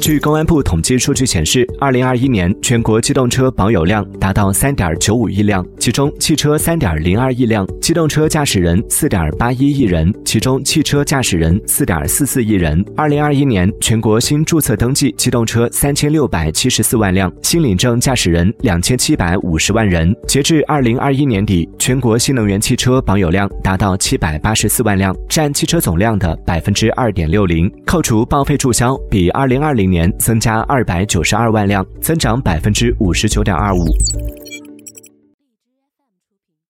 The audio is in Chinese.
据公安部统计数据显示，二零二一年全国机动车保有量达到三点九五亿辆，其中汽车三点零二亿辆，机动车驾驶人四点八一亿人，其中汽车驾驶人四点四四亿人。二零二一年全国新注册登记机动车三千六百七十四万辆，新领证驾驶人两千七百五十万人。截至二零二一年底，全国新能源汽车保有量达到七百八十四万辆，占汽车总量的百分之二点六零。扣除报废注销，比二零二零年增加二百九十二万辆，增长百分之五十九点二五。